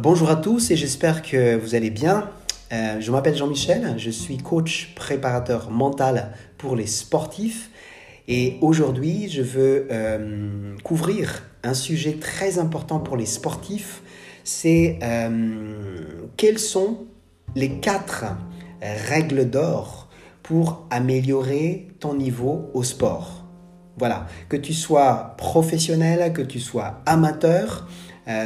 Bonjour à tous et j'espère que vous allez bien. Euh, je m'appelle Jean-Michel, je suis coach préparateur mental pour les sportifs et aujourd'hui je veux euh, couvrir un sujet très important pour les sportifs, c'est euh, quelles sont les quatre règles d'or pour améliorer ton niveau au sport? Voilà, que tu sois professionnel, que tu sois amateur,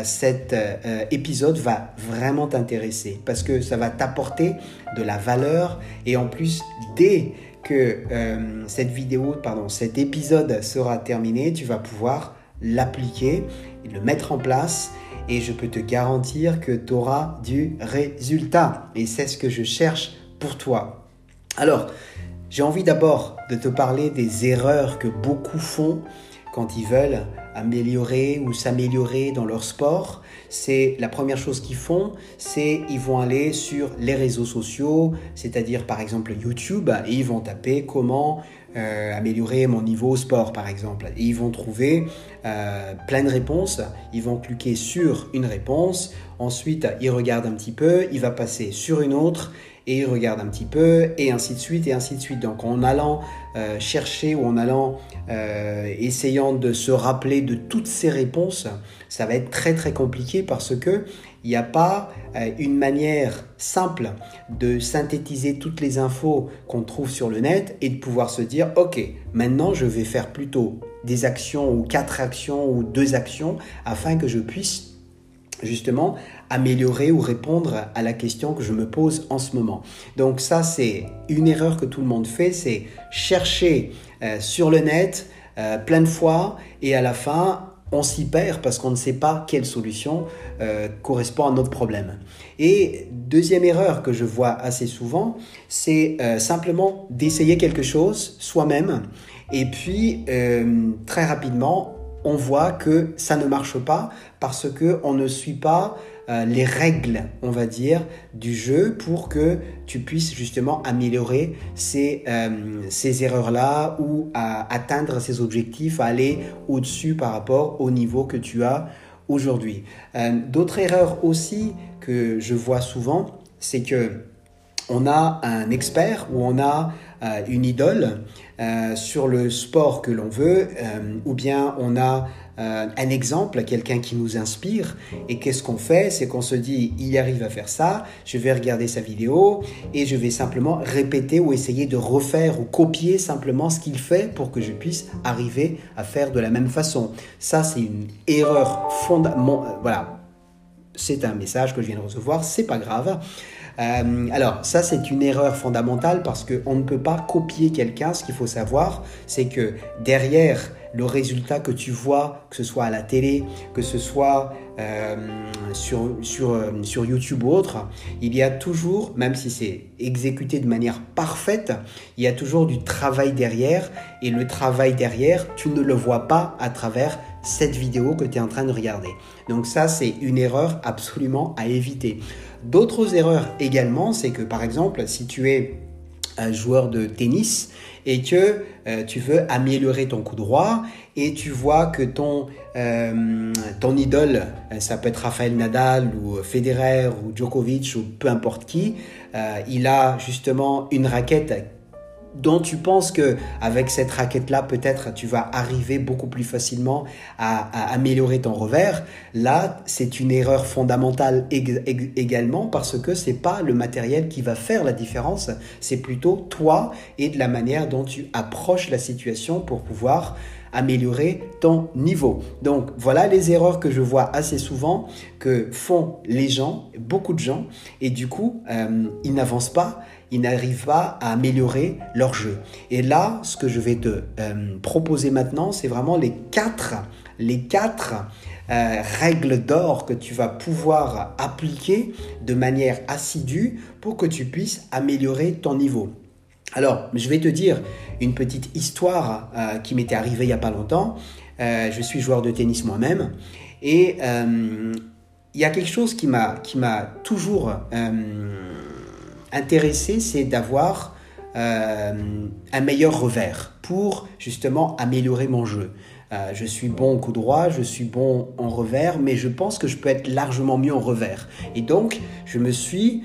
cet euh, épisode va vraiment t'intéresser parce que ça va t'apporter de la valeur et en plus dès que euh, cette vidéo, pardon, cet épisode sera terminé, tu vas pouvoir l'appliquer, le mettre en place et je peux te garantir que tu auras du résultat et c'est ce que je cherche pour toi. Alors, j'ai envie d'abord de te parler des erreurs que beaucoup font quand ils veulent améliorer ou s'améliorer dans leur sport, c'est la première chose qu'ils font, c'est ils vont aller sur les réseaux sociaux, c'est-à-dire par exemple YouTube, et ils vont taper comment euh, améliorer mon niveau au sport par exemple. Et ils vont trouver euh, plein de réponses, ils vont cliquer sur une réponse, ensuite ils regardent un petit peu, il va passer sur une autre, et il regarde un petit peu, et ainsi de suite, et ainsi de suite. Donc en allant euh, chercher ou en allant euh, essayant de se rappeler de toutes ces réponses, ça va être très très compliqué parce que il n'y a pas euh, une manière simple de synthétiser toutes les infos qu'on trouve sur le net et de pouvoir se dire ok maintenant je vais faire plutôt des actions ou quatre actions ou deux actions afin que je puisse justement améliorer ou répondre à la question que je me pose en ce moment. Donc ça, c'est une erreur que tout le monde fait, c'est chercher euh, sur le net euh, plein de fois et à la fin, on s'y perd parce qu'on ne sait pas quelle solution euh, correspond à notre problème. Et deuxième erreur que je vois assez souvent, c'est simplement d'essayer quelque chose soi-même et puis très rapidement on voit que ça ne marche pas parce que on ne suit pas euh, les règles, on va dire, du jeu pour que tu puisses justement améliorer ces, euh, ces erreurs-là ou atteindre ces objectifs, à aller au-dessus par rapport au niveau que tu as aujourd'hui. Euh, d'autres erreurs aussi que je vois souvent, c'est que on a un expert ou on a une idole sur le sport que l'on veut, ou bien on a un exemple, quelqu'un qui nous inspire, et qu'est-ce qu'on fait C'est qu'on se dit, il arrive à faire ça, je vais regarder sa vidéo, et je vais simplement répéter ou essayer de refaire ou copier simplement ce qu'il fait pour que je puisse arriver à faire de la même façon. Ça, c'est une erreur fondamentale. Voilà, c'est un message que je viens de recevoir, c'est pas grave. Euh, alors, ça, c'est une erreur fondamentale parce qu'on ne peut pas copier quelqu'un. Ce qu'il faut savoir, c'est que derrière le résultat que tu vois, que ce soit à la télé, que ce soit euh, sur, euh, sur YouTube ou autre, il y a toujours, même si c'est exécuté de manière parfaite, il y a toujours du travail derrière. Et le travail derrière, tu ne le vois pas à travers cette vidéo que tu es en train de regarder. Donc ça, c'est une erreur absolument à éviter. D'autres erreurs également, c'est que par exemple, si tu es un joueur de tennis et que euh, tu veux améliorer ton coup droit et tu vois que ton, euh, ton idole, euh, ça peut être Rafael Nadal ou Federer ou Djokovic ou peu importe qui, il a justement une raquette dont tu penses que avec cette raquette là peut-être tu vas arriver beaucoup plus facilement à, améliorer ton revers. Là c'est une erreur fondamentale également parce que c'est pas le matériel qui va faire la différence. C'est plutôt toi et de la manière dont tu approches la situation pour pouvoir améliorer ton niveau. Donc voilà les erreurs que je vois assez souvent que font les gens, beaucoup de gens, et du coup, euh, ils n'avancent pas, ils n'arrivent pas à améliorer leur jeu. Et là, ce que je vais te euh, proposer maintenant, c'est vraiment les quatre, les quatre euh, règles d'or que tu vas pouvoir appliquer de manière assidue pour que tu puisses améliorer ton niveau. Alors, je vais te dire une petite histoire euh, qui m'était arrivée il n'y a pas longtemps. je suis joueur de tennis moi-même et il y a quelque chose qui m'a toujours intéressé, c'est d'avoir euh, un meilleur revers pour justement améliorer mon jeu. Euh, je suis bon au coup droit, je suis bon en revers, mais je pense que je peux être largement mieux en revers. Et donc, je me suis...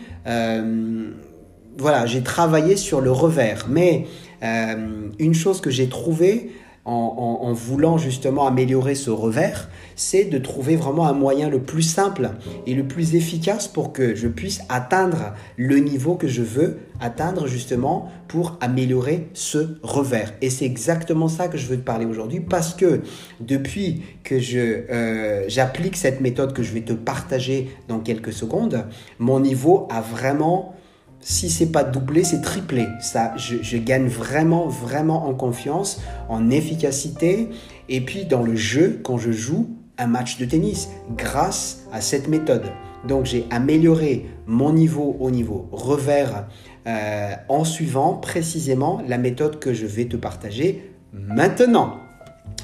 Voilà, j'ai travaillé sur le revers. Mais euh, une chose que j'ai trouvée en, voulant justement améliorer ce revers, c'est de trouver vraiment un moyen le plus simple et le plus efficace pour que je puisse atteindre le niveau que je veux atteindre justement pour améliorer ce revers. Et c'est exactement ça que je veux te parler aujourd'hui parce que depuis que euh, j'applique cette méthode que je vais te partager dans quelques secondes, mon niveau a vraiment si c'est pas doublé, c'est triplé. Ça, je, gagne vraiment, vraiment en confiance, en efficacité, et puis dans le jeu quand je joue un match de tennis, grâce à cette méthode. Donc j'ai amélioré mon niveau au niveau revers euh, en suivant précisément la méthode que je vais te partager maintenant.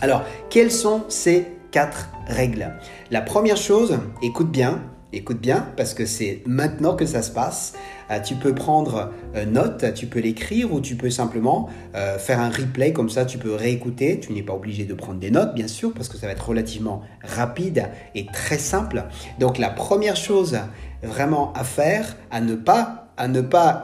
Alors, quelles sont ces quatre règles? La première chose, écoute bien, écoute bien parce que c'est maintenant que ça se passe. Euh, tu peux prendre euh, note, tu peux l'écrire ou tu peux simplement euh, faire un replay comme ça, tu peux réécouter. Tu n'es pas obligé de prendre des notes bien sûr parce que ça va être relativement rapide et très simple. Donc la première chose vraiment à faire, à ne pas à ne pas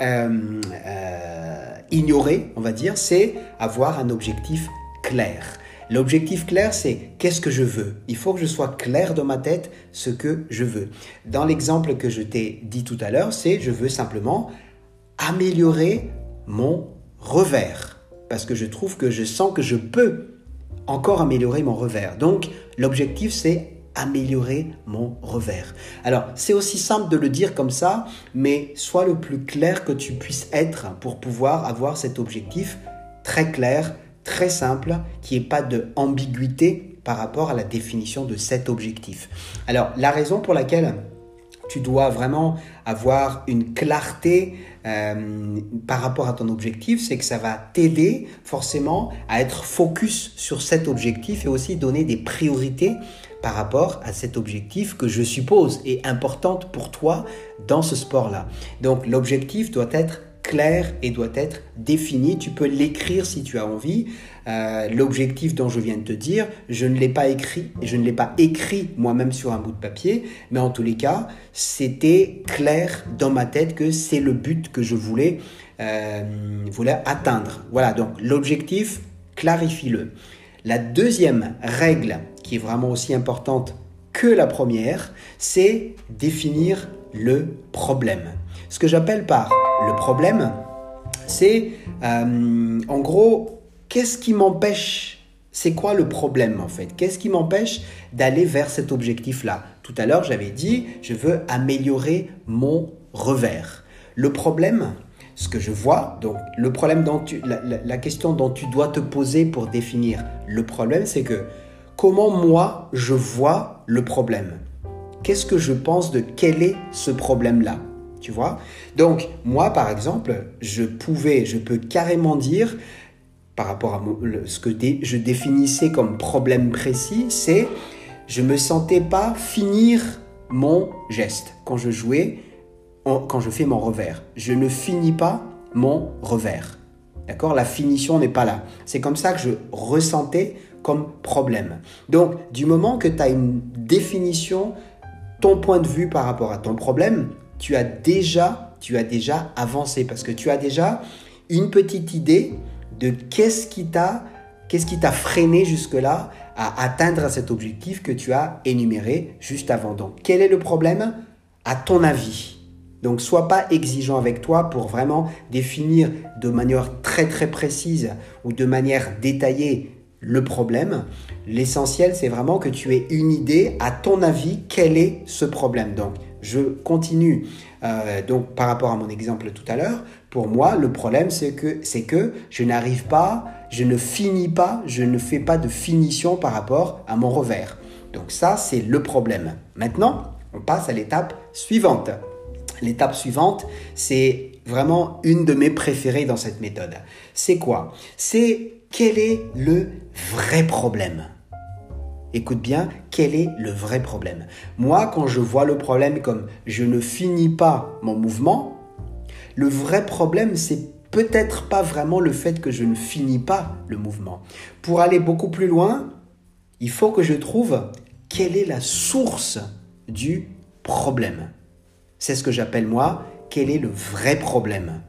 ignorer, on va dire, c'est avoir un objectif clair. L'objectif clair, c'est qu'est-ce que je veux. Il faut que je sois clair dans ma tête ce que je veux. Dans l'exemple que je t'ai dit tout à l'heure, c'est je veux simplement améliorer mon revers. Parce que je trouve que je sens que je peux encore améliorer mon revers. Donc, l'objectif, c'est améliorer mon revers. Alors, c'est aussi simple de le dire comme ça, mais sois le plus clair que tu puisses être pour pouvoir avoir cet objectif très clair, très simple, qui n'y ait pas d'ambiguïté par rapport à la définition de cet objectif. Alors, la raison pour laquelle tu dois vraiment avoir une clarté euh, par rapport à ton objectif, c'est que ça va t'aider forcément à être focus sur cet objectif et aussi donner des priorités par rapport à cet objectif que je suppose est importante pour toi dans ce sport-là. Donc l'objectif doit être clair et doit être défini. Tu peux l'écrire si tu as envie. Euh, l'objectif dont je viens de te dire, je ne l'ai pas écrit, je ne l'ai pas écrit moi-même sur un bout de papier, mais en tous les cas, c'était clair dans ma tête que c'est le but que je voulais, euh, voulais atteindre. Voilà, donc l'objectif, clarifie-le. La deuxième règle, qui est vraiment aussi importante que la première, c'est définir le problème. Ce que j'appelle par le problème, c'est euh, en gros, qu'est-ce qui m'empêche c'est quoi le problème en fait? Qu'est-ce qui m'empêche d'aller vers cet objectif-là? Tout à l'heure, j'avais dit, je veux améliorer mon revers. Le problème, ce que je vois, donc le problème dont la, la question dont tu dois te poser pour définir le problème, c'est que comment moi je vois le problème? Qu'est-ce que je pense de quel est ce problème-là tu vois? Donc, moi, par exemple, je pouvais, je peux carrément dire, par rapport à ce que je définissais comme problème précis, c'est je me sentais pas finir mon geste quand je jouais, quand je fais mon revers. Je ne finis pas mon revers. D'accord? La finition n'est pas là. C'est comme ça que je ressentais comme problème. Donc, du moment que tu as une définition, ton point de vue par rapport à ton problème, tu as déjà, tu as déjà avancé parce que tu as déjà une petite idée de qu'est-ce qui t'a qu'est-ce freiné jusque-là à atteindre cet objectif que tu as énuméré juste avant. Donc, quel est le problème à ton avis? Donc, sois pas exigeant avec toi pour vraiment définir de manière très très précise ou de manière détaillée le problème. L'essentiel, c'est vraiment que tu aies une idée, à ton avis, quel est ce problème. Donc, je continue. Euh, donc, par rapport à mon exemple tout à l'heure, pour moi, le problème, c'est que, c'est que je n'arrive pas, je ne finis pas, je ne fais pas de finition par rapport à mon revers. Donc, ça, c'est le problème. Maintenant, on passe à l'étape suivante. L'étape suivante, c'est vraiment une de mes préférées dans cette méthode. C'est quoi? C'est quel est le vrai problème? Écoute bien, quel est le vrai problème? Moi, quand je vois le problème comme je ne finis pas mon mouvement, le vrai problème, c'est peut-être pas vraiment le fait que je ne finis pas le mouvement. Pour aller beaucoup plus loin, il faut que je trouve quelle est la source du problème. C'est ce que j'appelle moi, quel est le vrai problème.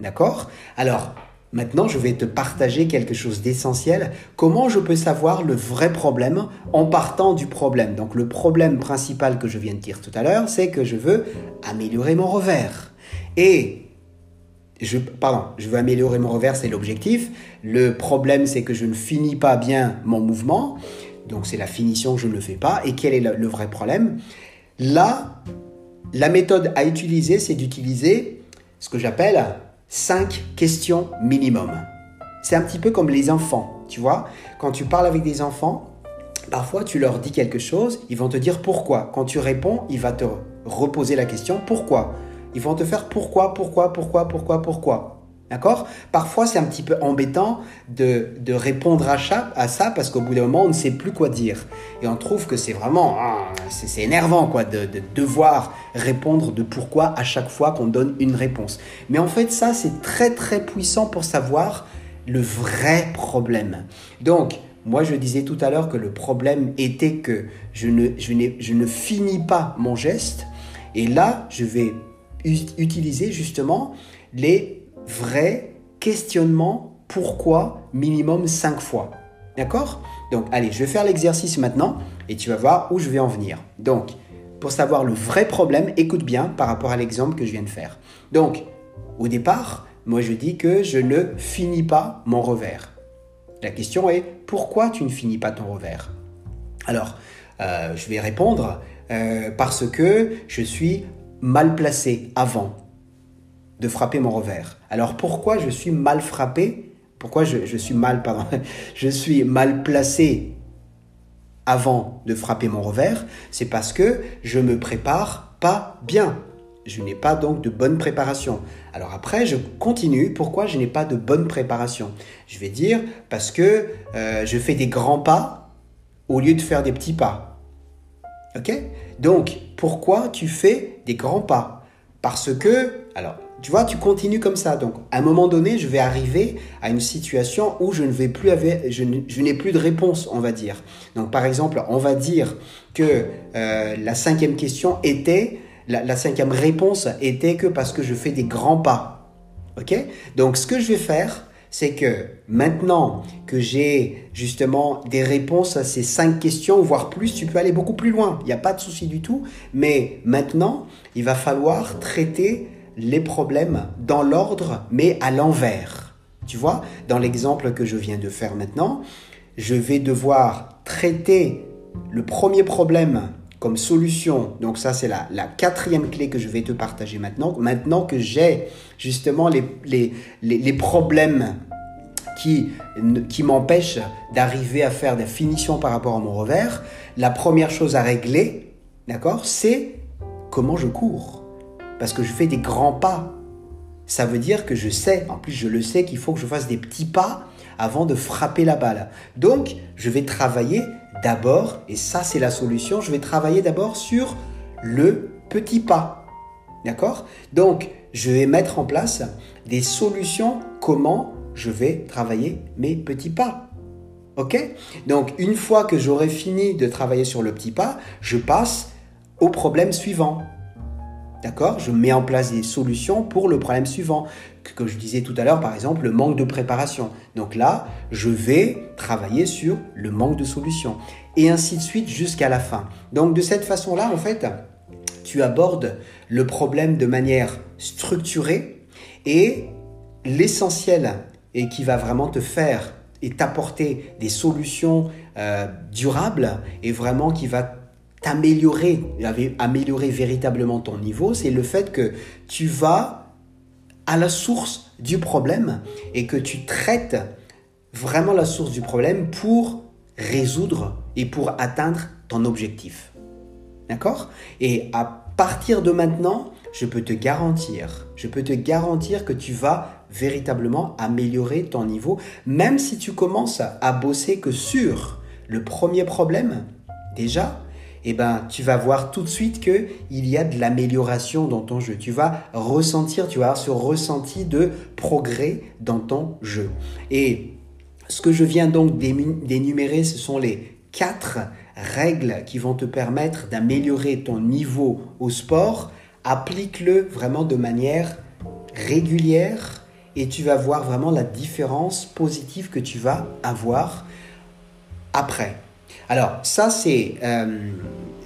D'accord? Alors, maintenant, je vais te partager quelque chose d'essentiel. Comment je peux savoir le vrai problème en partant du problème? Donc, le problème principal que je viens de dire tout à l'heure, c'est que je veux améliorer mon revers. Et je, pardon, je veux améliorer mon revers, c'est l'objectif. Le problème, c'est que je ne finis pas bien mon mouvement. Donc, c'est la finition que je ne fais pas. Et quel est le, le vrai problème? Là, la méthode à utiliser, c'est d'utiliser ce que j'appelle 5 questions minimum. C'est un petit peu comme les enfants, tu vois. Quand tu parles avec des enfants, parfois tu leur dis quelque chose, ils vont te dire pourquoi. Quand tu réponds, il va te reposer la question pourquoi. Ils vont te faire pourquoi, pourquoi, pourquoi, pourquoi, pourquoi. D'accord? Parfois, c'est un petit peu embêtant de, de répondre à, ça parce qu'au bout d'un moment, on ne sait plus quoi dire. Et on trouve que c'est vraiment... Ah, c'est énervant, quoi, de, de, devoir répondre de pourquoi à chaque fois qu'on donne une réponse. Mais en fait, ça, c'est très, très puissant pour savoir le vrai problème. Donc, moi, je disais tout à l'heure que le problème était que je ne, je, je ne finis pas mon geste. Et là, je vais utiliser justement les vrai questionnement pourquoi minimum 5 fois. D'accord? Donc allez, je vais faire l'exercice maintenant et tu vas voir où je vais en venir. Donc, pour savoir le vrai problème, écoute bien par rapport à l'exemple que je viens de faire. Donc, au départ, moi je dis que je ne finis pas mon revers. La question est pourquoi tu ne finis pas ton revers? Alors, euh, je vais répondre euh, parce que je suis mal placé avant de frapper mon revers. Alors pourquoi je suis mal frappé? Pourquoi je, suis mal, pardon, je suis mal placé avant de frapper mon revers? C'est parce que je me prépare pas bien. Je n'ai pas donc de bonne préparation. Alors après, je continue. Pourquoi je n'ai pas de bonne préparation? Je vais dire parce que euh, je fais des grands pas au lieu de faire des petits pas. Ok? Donc, pourquoi tu fais des grands pas? Parce que, alors, tu vois, tu continues comme ça. Donc, à un moment donné, je vais arriver à une situation où je ne plus je n'ai plus de réponse, on va dire. Donc, par exemple, on va dire que euh, la cinquième question était, la, cinquième réponse était que parce que je fais des grands pas. Ok? Donc, ce que je vais faire, c'est que maintenant que j'ai justement des réponses à ces cinq questions, voire plus, tu peux aller beaucoup plus loin. Il n'y a pas de souci du tout. Mais maintenant, il va falloir traiter les problèmes dans l'ordre, mais à l'envers. Tu vois, dans l'exemple que je viens de faire maintenant, je vais devoir traiter le premier problème comme solution. Donc ça, c'est la, la, quatrième clé que je vais te partager maintenant. Maintenant que j'ai justement les, les, les, problèmes qui, qui m'empêchent d'arriver à faire des finitions par rapport à mon revers, la première chose à régler, d'accord, c'est comment je cours parce que je fais des grands pas. Ça veut dire que je sais, en plus je le sais, qu'il faut que je fasse des petits pas avant de frapper la balle. Donc, je vais travailler d'abord, et ça c'est la solution, je vais travailler d'abord sur le petit pas. D'accord? Donc, je vais mettre en place des solutions comment je vais travailler mes petits pas. OK? Donc, une fois que j'aurai fini de travailler sur le petit pas, je passe au problème suivant. D'accord? Je mets en place des solutions pour le problème suivant. Que je disais tout à l'heure, par exemple, le manque de préparation. Donc là, je vais travailler sur le manque de solutions. Et ainsi de suite jusqu'à la fin. Donc de cette façon-là, en fait, tu abordes le problème de manière structurée et l'essentiel et qui va vraiment te faire et t'apporter des solutions euh, durables et vraiment qui va t'améliorer, améliorer véritablement ton niveau, c'est le fait que tu vas à la source du problème et que tu traites vraiment la source du problème pour résoudre et pour atteindre ton objectif. D'accord? Et à partir de maintenant, je peux te garantir, je peux te garantir que tu vas véritablement améliorer ton niveau, même si tu commences à bosser que sur le premier problème, déjà, eh ben, tu vas voir tout de suite qu'il y a de l'amélioration dans ton jeu. Tu vas ressentir, tu vas avoir ce ressenti de progrès dans ton jeu. Et ce que je viens donc d'énumérer, ce sont les quatre règles qui vont te permettre d'améliorer ton niveau au sport, applique-le vraiment de manière régulière et tu vas voir vraiment la différence positive que tu vas avoir après. Alors ça c'est euh,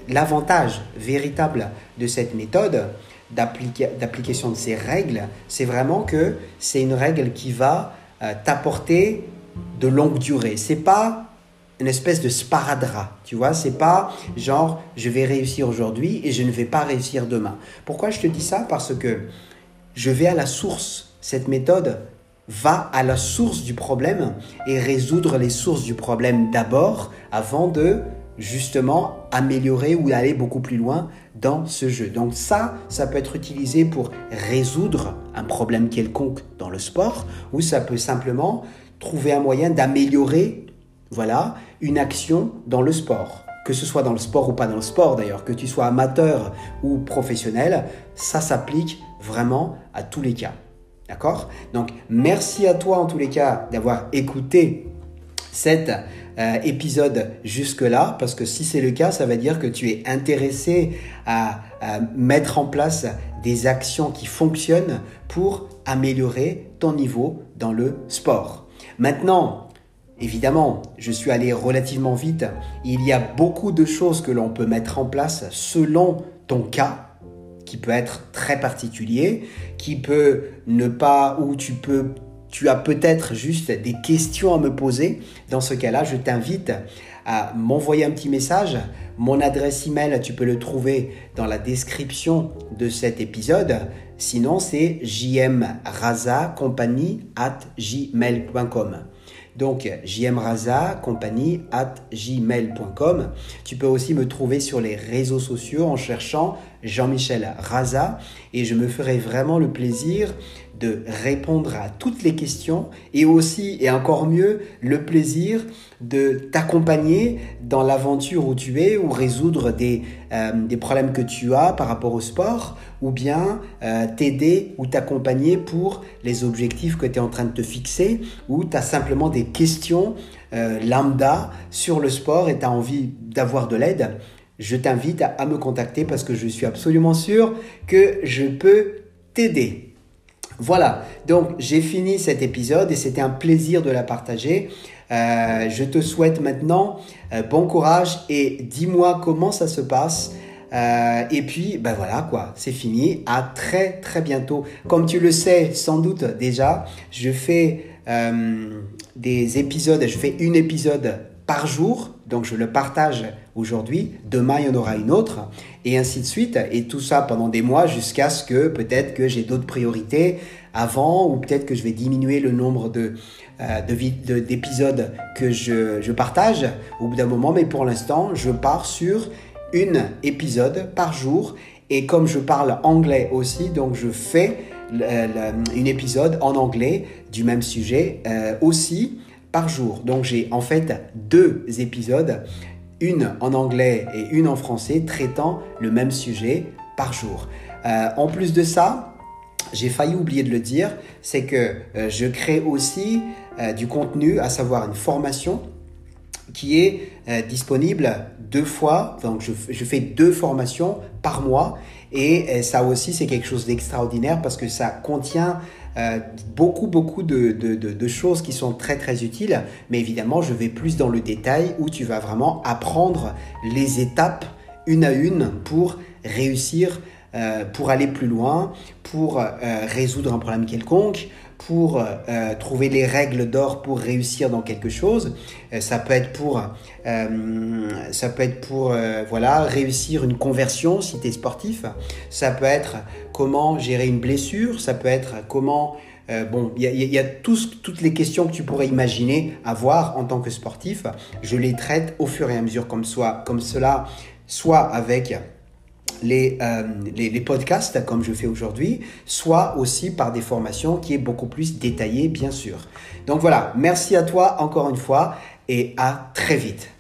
l'avantage véritable de cette méthode d'application de ces règles, c'est vraiment que c'est une règle qui va euh, t'apporter de longue durée. C'est pas une espèce de sparadrap, tu vois, c'est pas genre je vais réussir aujourd'hui et je ne vais pas réussir demain. Pourquoi je te dis ça? Parce que je vais à la source. Cette méthode va à la source du problème et résoudre les sources du problème d'abord avant de justement améliorer ou aller beaucoup plus loin dans ce jeu. Donc ça, ça peut être utilisé pour résoudre un problème quelconque dans le sport ou ça peut simplement trouver un moyen d'améliorer voilà, une action dans le sport. Que ce soit dans le sport ou pas dans le sport d'ailleurs, que tu sois amateur ou professionnel, ça s'applique vraiment à tous les cas. D'accord? Donc merci à toi en tous les cas d'avoir écouté cet euh, épisode jusque-là, parce que si c'est le cas, ça veut dire que tu es intéressé à, à mettre en place des actions qui fonctionnent pour améliorer ton niveau dans le sport. Maintenant, Évidemment, je suis allé relativement vite. Il y a beaucoup de choses que l'on peut mettre en place selon ton cas, peut être très particulier, qui peut ne pas, ou tu peux, tu as peut-être juste des questions à me poser. Dans ce cas-là, je t'invite à m'envoyer un petit message. Mon adresse email, tu peux le trouver dans la description de cet épisode. Sinon, c'est jmrazacompagnie at gmail.com. Donc jmraza, compagnie at gmail.com. Tu peux aussi me trouver sur les réseaux sociaux en cherchant Jean-Michel Raza et je me ferai vraiment le plaisir de répondre à toutes les questions et aussi, et encore mieux, le plaisir de t'accompagner dans l'aventure où tu es ou résoudre des, euh, des, problèmes que tu as par rapport au sport ou bien euh, t'aider ou t'accompagner pour les objectifs que tu es en train de te fixer ou tu as simplement des questions euh, lambda sur le sport et tu envie d'avoir de l'aide je t'invite à, me contacter parce que je suis absolument sûr que je peux t'aider. Voilà, donc j'ai fini cet épisode et c'était un plaisir de la partager. Euh, je te souhaite maintenant euh, bon courage et dis-moi comment ça se passe. Euh, et puis, ben voilà quoi, c'est fini. À très très bientôt. Comme tu le sais sans doute déjà, je fais des épisodes, je fais une épisode par jour donc je le partage aujourd'hui, demain il y en aura une autre, et ainsi de suite, et tout ça pendant des mois jusqu'à ce que peut-être que j'ai d'autres priorités avant, ou peut-être que je vais diminuer le nombre de, d'épisodes que je, je partage au bout d'un moment, mais pour l'instant je pars sur une épisode par jour, et comme je parle anglais aussi, donc je fais une épisode en anglais du même sujet euh, aussi par jour. Donc j'ai en fait deux épisodes, une en anglais et une en français, traitant le même sujet par jour. Euh, en plus de ça, j'ai failli oublier de le dire, c'est que euh, je crée aussi euh, du contenu, à savoir une formation qui est disponible deux fois. Donc je, fais deux formations par mois et ça aussi c'est quelque chose d'extraordinaire parce que ça contient euh, beaucoup, beaucoup de, de, choses qui sont très, très utiles. Mais évidemment, je vais plus dans le détail où tu vas vraiment apprendre les étapes une à une pour réussir, euh, pour aller plus loin, pour euh, résoudre un problème quelconque, pour euh, trouver les règles d'or pour réussir dans quelque chose. Ça peut être pour, ça peut être pour voilà, réussir une conversion si tu es sportif. Ça peut être comment gérer une blessure. Ça peut être comment... bon, il y a, y a toutes les questions que tu pourrais imaginer avoir en tant que sportif. Je les traite au fur et à mesure comme, soit, comme cela, soit avec euh, les, les, podcasts comme je fais aujourd'hui, soit aussi par des formations qui est beaucoup plus détaillées, bien sûr. Donc voilà, merci à toi encore une fois et à très vite.